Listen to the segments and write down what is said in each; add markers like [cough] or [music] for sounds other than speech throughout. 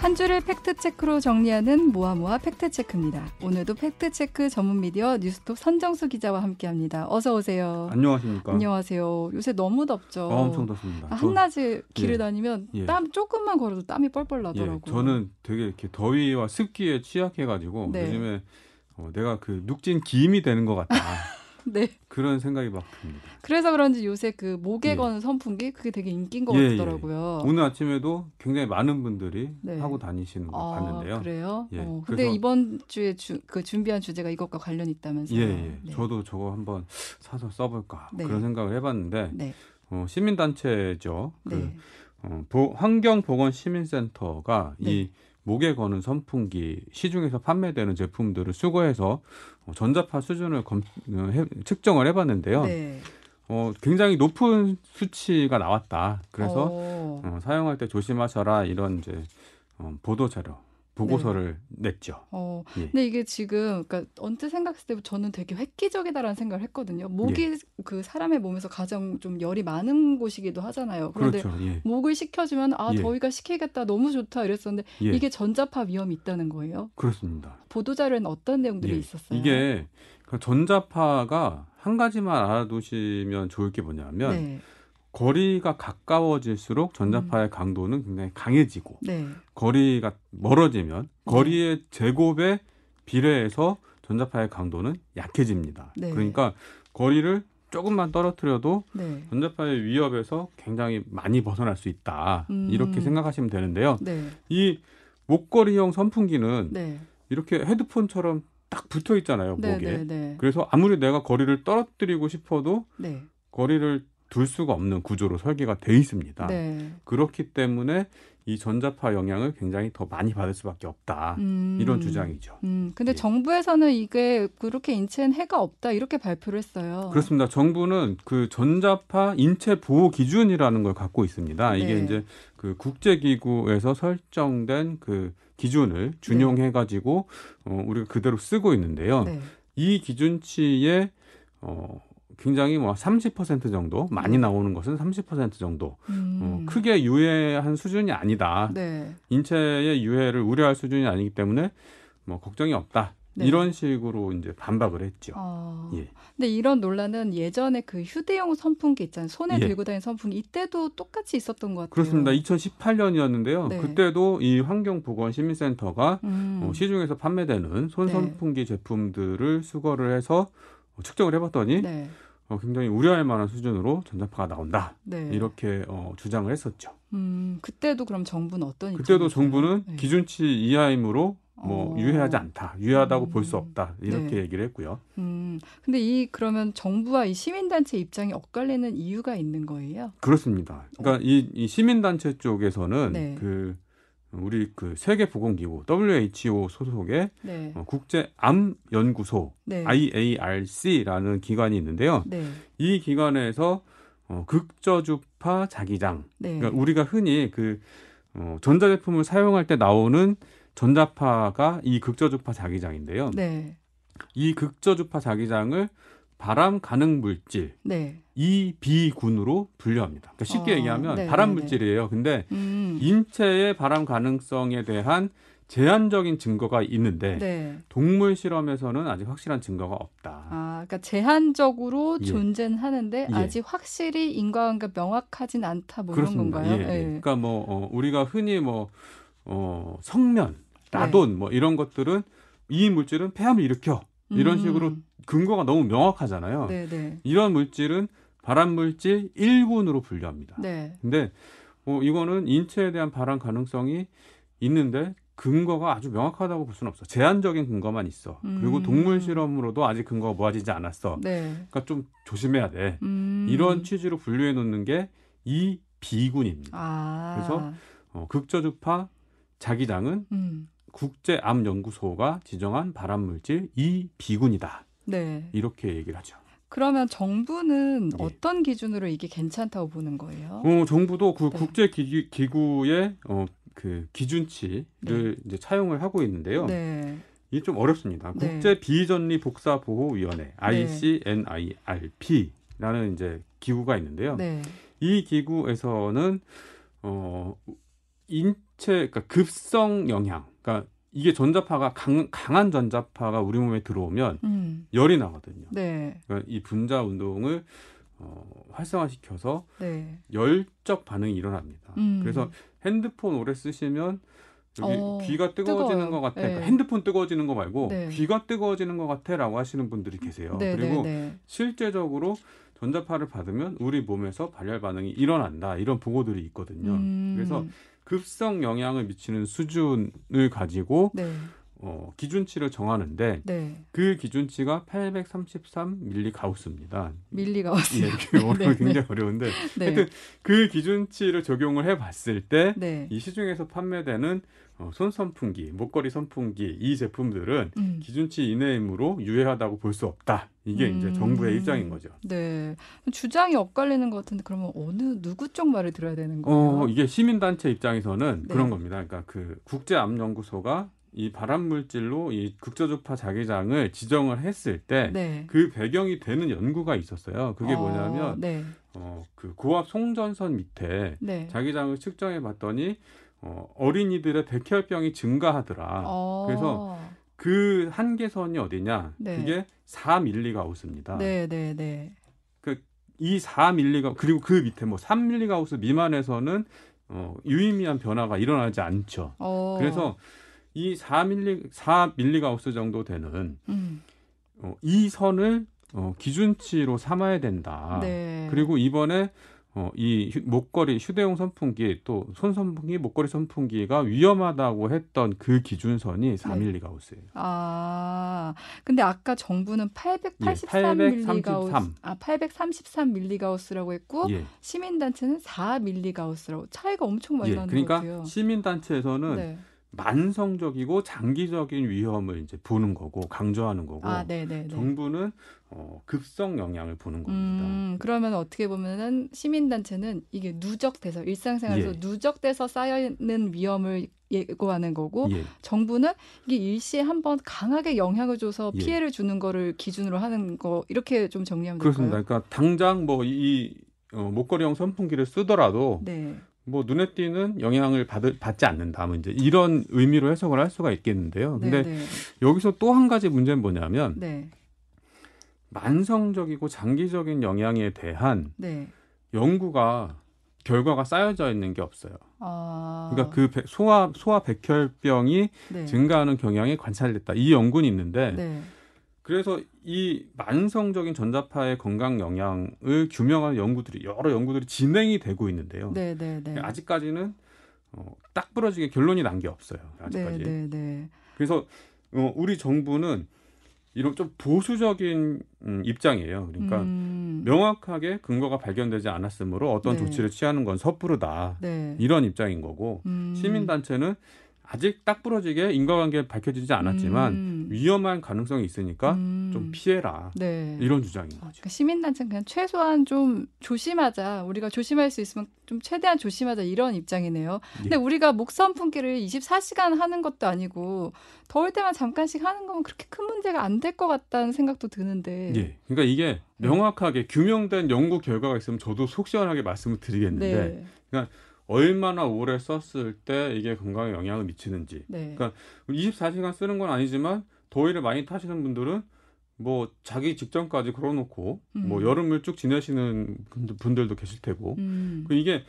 한 주를 팩트체크로 정리하는 모아모아 팩트체크입니다. 오늘도 팩트체크 전문 미디어 뉴스톱 선정수 기자와 함께합니다. 어서 오세요. 안녕하십니까. 안녕하세요. 요새 너무 덥죠. 어, 엄청 덥습니다. 아, 한낮에 길을 예. 다니면 예. 땀 조금만 걸어도 땀이 뻘뻘 예, 나더라고요. 저는 되게 이렇게 더위와 습기에 취약해가지고 네. 요즘에 어, 내가 그 눅진 기임이 되는 것 같다. [laughs] [laughs] 네. 그런 생각이 막 듭니다. 그래서 그런지 요새 그 목에 예. 거는 선풍기 그게 되게 인기인 것 예, 예. 같더라고요. 오늘 아침에도 굉장히 많은 분들이 네. 하고 다니시는 거 아, 봤는데요. 그래요? 예, 어, 근데 그래서- 이번 주에 주, 그 준비한 주제가 이것과 관련이 있다면서요? 예, 예. 네. 저도 저거 한번 사서 써볼까 네. 그런 생각을 해봤는데 네. 어, 시민단체죠. 그 네. 어, 보- 환경보건시민센터가 네. 이 목에 거는 선풍기 시중에서 판매되는 제품들을 수거해서 어, 전자파 수준을 검, 어, 해- 측정을 해봤는데요. 네. 어, 굉장히 높은 수치가 나왔다. 그래서 어, 어, 사용할 때 조심하셔라 이런 이제 어, 보도 자료 보고서를 냈죠. 어, 예. 근데 이게 지금 그러니까 언뜻 생각했을 때 저는 되게 획기적이다라는 생각을 했거든요. 목이 예. 그 사람의 몸에서 가장 좀 열이 많은 곳이기도 하잖아요. 그런데 그렇죠. 예. 목을 식혀주면 아 예. 더위가 식히겠다 너무 좋다 이랬었는데 예. 이게 전자파 위험이 있다는 거예요. 그렇습니다. 보도 자료에는 어떤 내용들이 예. 있었어요? 이게 그 전자파가 한 가지만 알아두시면 좋을 게 뭐냐면 네, 거리가 가까워질수록 전자파의 음. 강도는 굉장히 강해지고 네, 거리가 멀어지면 거리의 제곱에 비례해서 전자파의 강도는 약해집니다. 네. 그러니까 거리를 조금만 떨어뜨려도 네, 전자파의 위협에서 굉장히 많이 벗어날 수 있다. 음. 이렇게 생각하시면 되는데요. 네, 이 목걸이형 선풍기는 네, 이렇게 헤드폰처럼 딱 붙어 있잖아요, 네, 목에. 네, 네, 그래서 아무리 내가 거리를 떨어뜨리고 싶어도 네, 거리를 둘 수가 없는 구조로 설계가 돼 있습니다. 네. 그렇기 때문에 이 전자파 영향을 굉장히 더 많이 받을 수밖에 없다. 음. 이런 주장이죠. 음, 근데 예. 정부에서는 이게 그렇게 인체엔 해가 없다 이렇게 발표를 했어요. 그렇습니다. 정부는 그 전자파 인체 보호 기준이라는 걸 갖고 있습니다. 이게 네. 이제 그 국제기구에서 설정된 그 기준을 준용해 가지고 어 우리가 그대로 쓰고 있는데요. 네, 이 기준치에 어 굉장히 뭐 30% 정도 많이 네. 나오는 것은 30% 정도 음. 어, 크게 유해한 수준이 아니다. 네, 인체의 유해를 우려할 수준이 아니기 때문에 뭐 걱정이 없다. 네. 이런 식으로 이제 반박을 했죠. 어, 예. 근데 이런 논란은 예전에 그 휴대용 선풍기 있잖아요. 손에 예. 들고 다니는 선풍기 이때도 똑같이 있었던 것 같아요. 그렇습니다. 2018년이었는데요. 네. 그때도 이 환경보건시민센터가 음. 어, 시중에서 판매되는 네. 손선풍기 제품들을 수거를 해서 어, 측정을 해봤더니 네, 어, 굉장히 우려할 만한 수준으로 전자파가 나온다. 네. 이렇게 어, 주장을 했었죠. 음, 그때도 그럼 정부는 어떤 그때도? 정부는 네. 기준치 이하이므로 뭐 어. 유해하지 않다, 유해하다고 음. 볼수 없다 이렇게 네. 얘기를 했고요. 음, 근데 이 그러면 정부와 이 시민단체 입장이 엇갈리는 이유가 있는 거예요? 그렇습니다. 그러니까 이, 이 시민단체 쪽에서는 어. 네. 그 우리 그 세계보건기구 WHO 소속의 네, 어, 국제암 연구소 네, IARC라는 기관이 있는데요. 네, 이 기관에서 어, 극저주파 자기장, 네, 그러니까 우리가 흔히 그 어, 전자제품을 사용할 때 나오는 전자파가 이 극저주파 자기장인데요. 네, 이 극저주파 자기장을 바람 가능 물질 네, EB군으로 분류합니다. 그러니까 쉽게 어, 얘기하면 네, 발암 네, 네. 물질이에요. 근데 음, 인체의 발암 가능성에 대한 제한적인 증거가 있는데 네. 동물 실험에서는 아직 확실한 증거가 없다. 아, 그러니까 제한적으로 예. 존재는 하는데 예. 아직 확실히 인과관계 명확하진 않다 뭐 그렇습니다. 건가요? 예, 예. 그러니까 뭐 어, 우리가 흔히 뭐 어, 성면, 네. 라돈 뭐 이런 것들은 이 물질은 폐암을 일으켜 이런 음, 식으로 근거가 너무 명확하잖아요. 네, 네, 이런 물질은 발암 물질 1군으로 분류합니다. 네, 근데 어, 이거는 인체에 대한 발암 가능성이 있는데 근거가 아주 명확하다고 볼 수는 없어. 제한적인 근거만 있어. 그리고 음. 동물 실험으로도 아직 근거가 모아지지 않았어. 네. 그러니까 좀 조심해야 돼. 음. 이런 취지로 분류해 놓는 게 이 비군입니다. 아, 그래서 어, 극저주파 자기장은 음, 국제암연구소가 지정한 발암물질 이 비군이다. 네. 이렇게 얘기를 하죠. 그러면 정부는 예. 어떤 기준으로 이게 괜찮다고 보는 거예요? 어, 정부도 그 네. 국제 기구, 의 어, 그 기준치를 네. 이제 차용을 하고 있는데요. 네. 이게 좀 어렵습니다. 네. 국제 비전리 복사 보호 위원회 ICNIRP라는 이제 기구가 있는데요. 네. 이 기구에서는 어 인, 빛의 그러니까 급성 영향. 그러니까 이게 전자파가 강, 강한 전자파가 우리 몸에 들어오면 음. 열이 나거든요. 네. 그러니까 이 분자 운동을 어, 활성화시켜서 네. 열적 반응이 일어납니다. 음. 그래서 핸드폰 오래 쓰시면 여기 어, 귀가 뜨거워지는 뜨거워요. 것 같아. 네. 그러니까 핸드폰 뜨거워지는 거 말고 네. 귀가 뜨거워지는 것 같아라고 하시는 분들이 계세요. 네, 그리고 네, 네. 실제적으로 전자파를 받으면 우리 몸에서 발열 반응이 일어난다 이런 보고들이 있거든요. 음. 그래서 급성 영향을 미치는 수준을 가지고 네. 어, 기준치를 정하는데 네. 그 기준치가 833 밀리 가우스입니다. 밀리가 예, 왔어요. 이렇게 [laughs] 어려워 네, 굉장히 어려운데 네. 하여튼 그 기준치를 적용을 해봤을 때이 네. 시중에서 판매되는 어, 손 선풍기, 목걸이 선풍기 이 제품들은 음. 기준치 이내이므로 유해하다고 볼 수 없다. 이게 이제 음. 정부의 입장인 거죠. 네. 주장이 엇갈리는 것 같은데 그러면 어느 누구 쪽 말을 들어야 되는 거예요? 어, 이게 시민 단체 입장에서는 네. 그런 겁니다. 그러니까 그 국제 암연구소가 이 발암 물질로 이 극저주파 자기장을 지정을 했을 때 네. 그 배경이 되는 연구가 있었어요. 그게 어, 뭐냐면 네. 어, 그 고압 송전선 밑에 네. 자기장을 측정해 봤더니 어, 어린이들의 백혈병이 증가하더라. 어. 그래서 그 한계선이 어디냐? 네. 그게 4밀리가우스입니다. 네, 네, 네. 이 4밀리가 그리고 그 밑에 뭐 3밀리가우스 미만에서는 어, 유의미한 변화가 일어나지 않죠. 어. 그래서 이 4밀리 4밀리가우스 정도 되는 음. 어, 이 선을 어, 기준치로 삼아야 된다. 네. 그리고 이번에 어, 이 휴- 목걸이 휴대용 선풍기 또 손 선풍기, 목걸이 선풍기가 위험하다고 했던 그 기준선이 4밀리 가우스예요. 아, 근데 아까 정부는 883 예, 밀리 가우스, 833. 아, 833 밀리 가우스라고 했고 예. 시민 단체는 4 밀리 가우스라고 차이가 엄청 많이 예. 나는 것 그러니까 같아요. 시민 단체에서는 네. 만성적이고 장기적인 위험을 이제 보는 거고 강조하는 거고 아, 네, 네, 네. 정부는 어, 급성 영향을 보는 겁니다. 음, 그러면 어떻게 보면은 시민단체는 이게 누적돼서 일상생활에서 예. 누적돼서 쌓여있는 위험을 예고하는 거고 예. 정부는 이게 일시에 한번 강하게 영향을 줘서 예. 피해를 주는 거를 기준으로 하는 거 이렇게 좀 정리하면 그렇습니다. 될까요? 그러니까 당장 뭐이 어, 목걸이형 선풍기를 쓰더라도 네. 뭐 눈에 띄는 영향을 받을, 받지 않는다. 뭐 이제 이런 의미로 해석을 할 수가 있겠는데요. 근데 네, 네. 여기서 또 한 가지 문제는 뭐냐면 네. 만성적이고 장기적인 영향에 대한 네. 연구가 결과가 쌓여져 있는 게 없어요. 아. 그러니까 그 백- 소아 소아 백혈병이 네. 증가하는 경향이 관찰됐다. 이 연구는 있는데 네. 그래서 이 만성적인 전자파의 건강 영향을 규명하는 연구들이 여러 연구들이 진행이 되고 있는데요. 네, 네, 네. 아직까지는 어, 딱 부러지게 결론이 난 게 없어요. 네, 아직까지. 네, 네. 그래서 어, 우리 정부는 이런 좀 보수적인 음, 입장이에요. 그러니까 음, 명확하게 근거가 발견되지 않았으므로 어떤 네. 조치를 취하는 건 섣부르다. 네. 이런 입장인 거고 음. 시민 단체는 아직 딱 부러지게 인과관계 밝혀지지 않았지만 음. 위험한 가능성이 있으니까 음. 좀 피해라. 네. 이런 주장인 거죠. 그러니까 시민단체는 그냥 최소한 좀 조심하자. 우리가 조심할 수 있으면 좀 최대한 조심하자 이런 입장이네요. 근데 예. 우리가 목선 품기를 24시간 하는 것도 아니고 더울 때만 잠깐씩 하는 거면 그렇게 큰 문제가 안 될 것 같다는 생각도 드는데. 예. 그러니까 이게 네. 명확하게 규명된 연구 결과가 있으면 저도 속 시원하게 말씀을 드리겠는데 네. 얼마나 오래 썼을 때 이게 건강에 영향을 미치는지. 네. 그러니까 24시간 쓰는 건 아니지만 더위를 많이 타시는 분들은 뭐 자기 직전까지 걸어놓고 뭐 음. 여름을 쭉 지내시는 분들- 분들도 계실 테고 음. 그 이게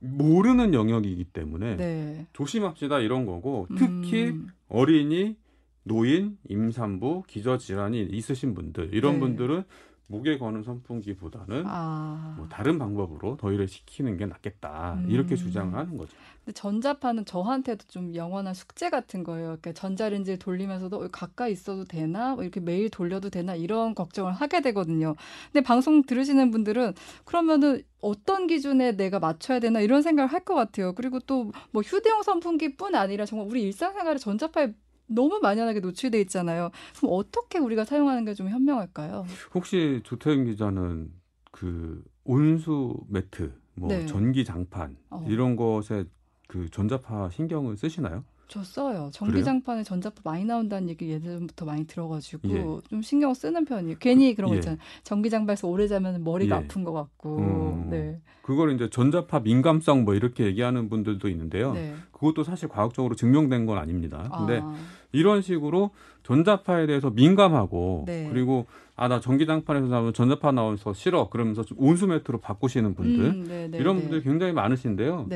모르는 영역이기 때문에 네. 조심합시다 이런 거고 특히 음. 어린이, 노인, 임산부, 기저질환이 있으신 분들 이런 네. 분들은 목에 거는 선풍기보다는 아. 뭐 다른 방법으로 더위를 식히는 게 낫겠다 음. 이렇게 주장하는 거죠. 근데 전자파는 저한테도 좀 영원한 숙제 같은 거예요. 그러니까 전자레인지를 돌리면서도 어, 가까이 있어도 되나? 뭐 이렇게 매일 돌려도 되나? 이런 걱정을 하게 되거든요. 근데 방송 들으시는 분들은 그러면은 어떤 기준에 내가 맞춰야 되나 이런 생각을 할 것 같아요. 그리고 또 뭐 휴대용 선풍기뿐 아니라 정말 우리 일상생활에 전자파에 너무 만연하게 노출돼 있잖아요. 그럼 어떻게 우리가 사용하는 게 좀 현명할까요? 혹시 조태인 기자는 그 온수 매트, 뭐 네. 전기 장판 어. 이런 것에 그 전자파 신경을 쓰시나요? 저 써요. 전기장판에 전자파 많이 나온다는 얘기 예전부터 많이 들어가지고 예. 좀 신경 쓰는 편이에요. 괜히 그런 거 예. 있잖아요. 전기장판에서 오래 자면 머리가 예. 아픈 것 같고. 음. 네. 그걸 이제 전자파 민감성 뭐 이렇게 얘기하는 분들도 있는데요. 네. 그것도 사실 과학적으로 증명된 건 아닙니다. 근데 아, 이런 식으로 전자파에 대해서 민감하고 네. 그리고 아 나 전기장판에서 나오면 전자파 나와서 싫어 그러면서 좀 온수 매트로 바꾸시는 분들 음, 네, 네, 이런 네. 분들이 굉장히 많으신데요.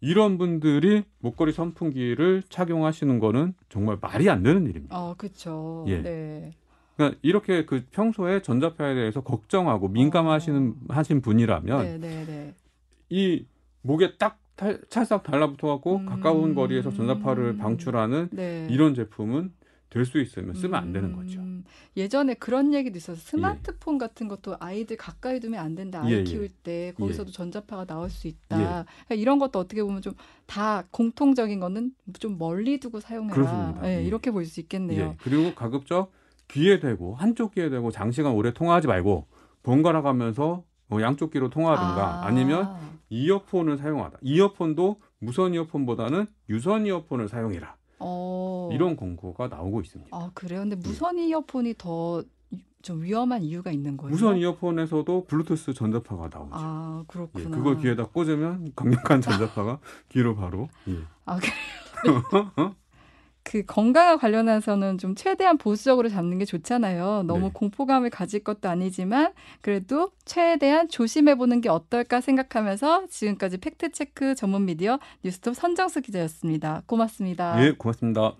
네. 이런 분들이 목걸이 선풍기를 착용하시는 거는 정말 말이 안 되는 일입니다. 어, 그렇죠. 예. 네. 그러니까 이렇게 그 평소에 전자파에 대해서 걱정하고 민감하시는 하신 분이라면 어. 네, 네, 네. 이 목에 딱 탈- 찰싹 달라붙어 갖고 음. 가까운 거리에서 전자파를 방출하는 네. 이런 제품은 될 수 있으면 쓰면 안 되는 거죠. 음, 예전에 그런 얘기도 있어서 스마트폰 같은 것도 아이들 가까이 두면 안 된다. 아이 예, 예. 키울 때 거기서도 전자파가 나올 수 있다. 예. 그러니까 이런 것도 어떻게 보면 좀 다 공통적인 거는 좀 멀리 두고 사용해라. 예, 예. 이렇게 볼 수 있겠네요. 예. 그리고 가급적 귀에 대고 한쪽 귀에 대고 장시간 오래 통화하지 말고 번갈아 가면서 뭐 양쪽 귀로 통화하든가 아. 아니면 이어폰을 사용하다. 이어폰도 무선 이어폰보다는 유선 이어폰을 사용해라. 어. 이런 권고가 나오고 있습니다. 아 그래요. 근데 무선 이어폰이 더 좀 위험한 이유가 있는 거예요. 무선 이어폰에서도 블루투스 전자파가 나오죠. 아 예, 그렇구나. 그걸 귀에다 꽂으면 강력한 전자파가 [laughs] 귀로 바로 예. 아 그래요. [laughs] 그 건강과 관련해서는 좀 최대한 보수적으로 잡는 게 좋잖아요. 너무 네. 공포감을 가질 것도 아니지만 그래도 최대한 조심해 보는 게 어떨까 생각하면서 지금까지 fact check 전문 미디어 뉴스톱 선정수 기자였습니다. 고맙습니다. 예, 고맙습니다.